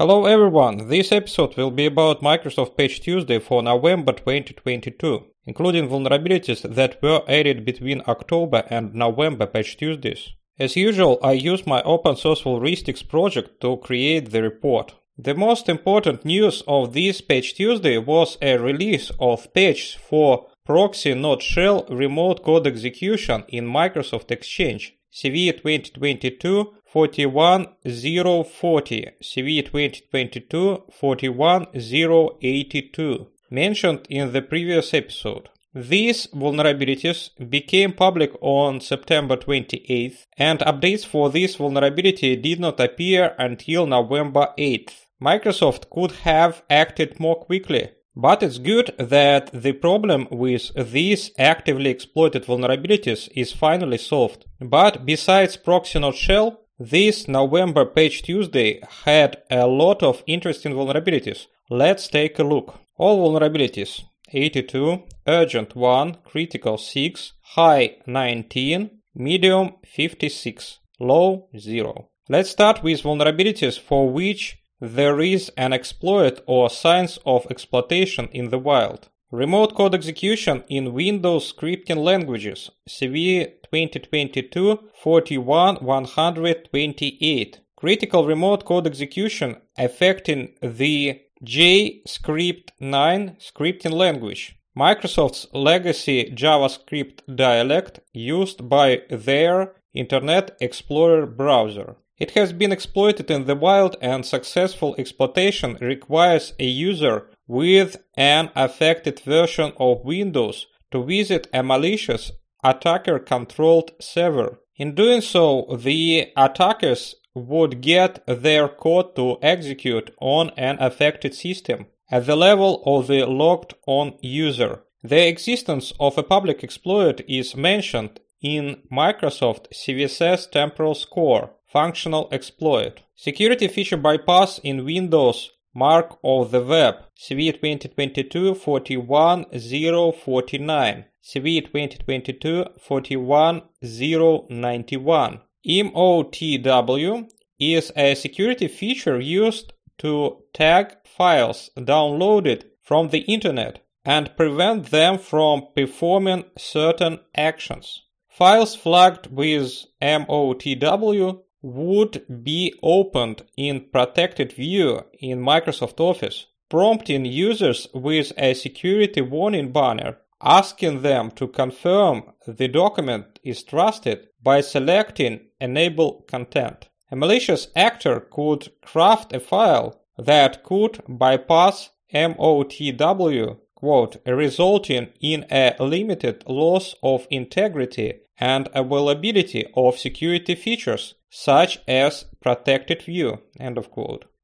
Hello everyone, this episode will be about Microsoft Patch Tuesday for November 2022, including vulnerabilities that were added between October and November Patch Tuesdays. As usual, I use my open source Vulristics project to create the report. The most important news of this Patch Tuesday was a release of patch for proxy not shell remote code execution in Microsoft Exchange, CVE 2022 41040, CVE 2022 41082, mentioned in the previous episode. These vulnerabilities became public on September 28th, and updates for this vulnerability did not appear until November 8th. Microsoft could have acted more quickly, but it's good that the problem with these actively exploited vulnerabilities is finally solved. But besides proxy shell, this November Patch Tuesday had a lot of interesting vulnerabilities. Let's take a look. All vulnerabilities 82, urgent 1, critical 6, high 19, medium 56, low 0. Let's start with vulnerabilities for which there is an exploit or signs of exploitation in the wild. Remote code execution in Windows scripting languages, CVE 2022 41 128. Critical remote code execution affecting the JScript 9 scripting language, Microsoft's legacy JavaScript dialect used by their Internet Explorer browser. It has been exploited in the wild and successful exploitation requires a user with an affected version of Windows to visit a malicious attacker-controlled server. In doing so, the attackers would get their code to execute on an affected system at the level of the logged on user. The existence of a public exploit is mentioned in Microsoft CVSS temporal score functional exploit. Security feature bypass in Windows Mark of the Web, CVE 2022 41049, CVE 2022 41091. MOTW is a security feature used to tag files downloaded from the internet and prevent them from performing certain actions. Files flagged with MOTW would be opened in protected view in Microsoft Office, prompting users with a security warning banner asking them to confirm the document is trusted by selecting Enable Content. A malicious actor could craft a file that could bypass MOTW, quote, resulting in a limited loss of integrity and availability of security features such as protected view.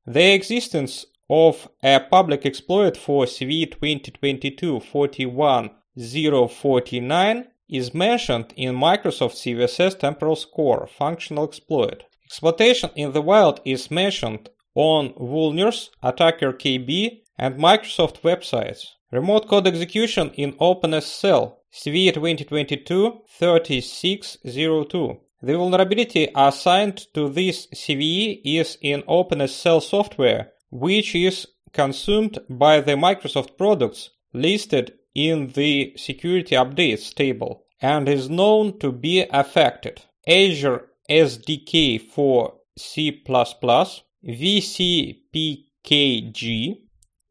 The existence of a public exploit for CVE 2022 41049 is mentioned in Microsoft CVSS temporal score functional exploit. Exploitation in the wild is mentioned on Vulners, Attacker KB, and Microsoft websites. Remote code execution in OpenSSL, CVE 2022 3602. The vulnerability assigned to this CVE is in OpenSSL software, which is consumed by the Microsoft products listed in the security updates table and is known to be affected. Azure SDK for C++, VCPKG,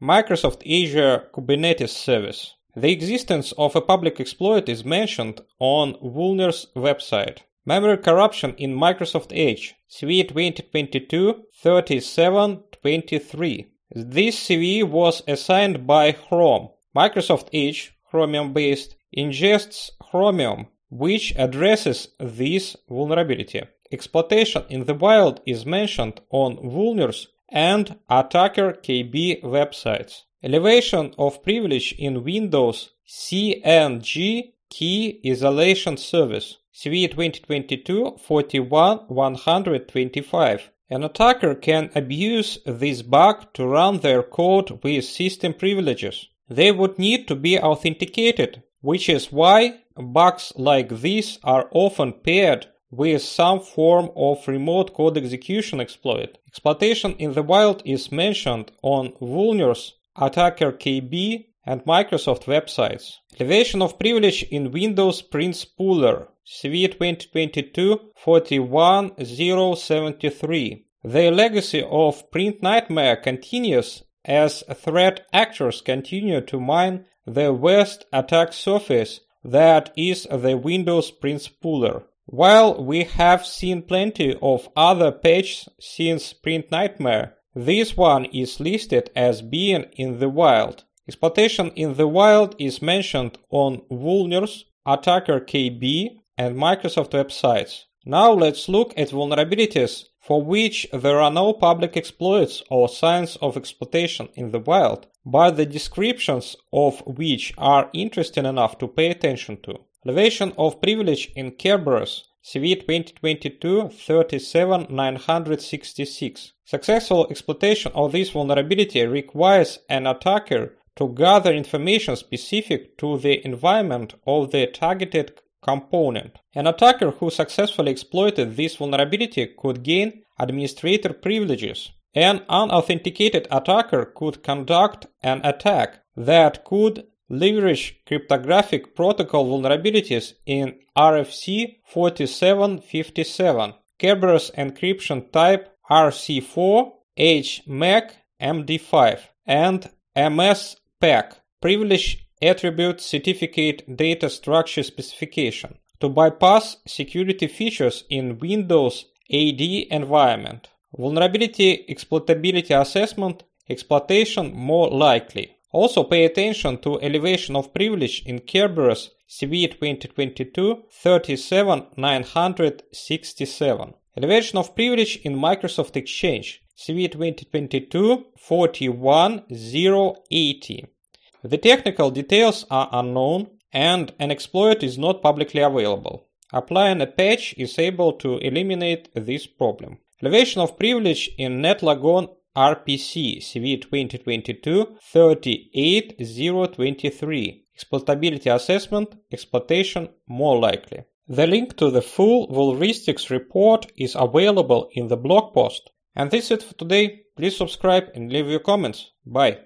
Microsoft Azure Kubernetes Service. The existence of a public exploit is mentioned on Vulners website. Memory corruption in Microsoft Edge, CVE 2022 3723. This CVE was assigned by Chrome. Microsoft Edge, Chromium based, ingests Chromium, which addresses this vulnerability. Exploitation in the wild is mentioned on Vulners and Attacker KB websites. Elevation of privilege in Windows CNG Key Isolation Service. CVE 2022 41 125. An attacker can abuse this bug to run their code with system privileges. They would need to be authenticated, which is why bugs like this are often paired with some form of remote code execution exploit. Exploitation in the wild is mentioned on Vulners Attacker KB and Microsoft websites. Elevation of privilege in Windows Print Spooler, CV 2022 41073. The legacy of Print Nightmare continues as threat actors continue to mine the vast attack surface that is the Windows Print Spooler. While we have seen plenty of other patches since Print Nightmare, this one is listed as being in the wild. Exploitation in the wild is mentioned on Vulners, Attacker KB, and Microsoft websites. Now let's look at vulnerabilities for which there are no public exploits or signs of exploitation in the wild, but the descriptions of which are interesting enough to pay attention to. Elevation of privilege in Kerberos, CV 2022 37966. Successful exploitation of this vulnerability requires an attacker to gather information specific to the environment of the targeted component. An attacker who successfully exploited this vulnerability could gain administrator privileges. An unauthenticated attacker could conduct an attack that could leverage cryptographic protocol vulnerabilities in RFC 4757, Kerberos encryption type RC4, HMAC MD5, and MS-PAC, Privilege Attribute Certificate Data Structure Specification, to bypass security features in Windows AD environment. Vulnerability Exploitability Assessment Exploitation more likely. Also pay attention to elevation of privilege in Kerberos CV 2022 37967. Elevation of privilege in Microsoft Exchange CV 2022 41080. The technical details are unknown and an exploit is not publicly available. Applying a patch is able to eliminate this problem. Elevation of privilege in Netlogon RPC CV 2022 38023. Exploitability assessment, exploitation more likely. The link to the full Vulristics report is available in the blog post. And this is it for today. Please subscribe and leave your comments. Bye.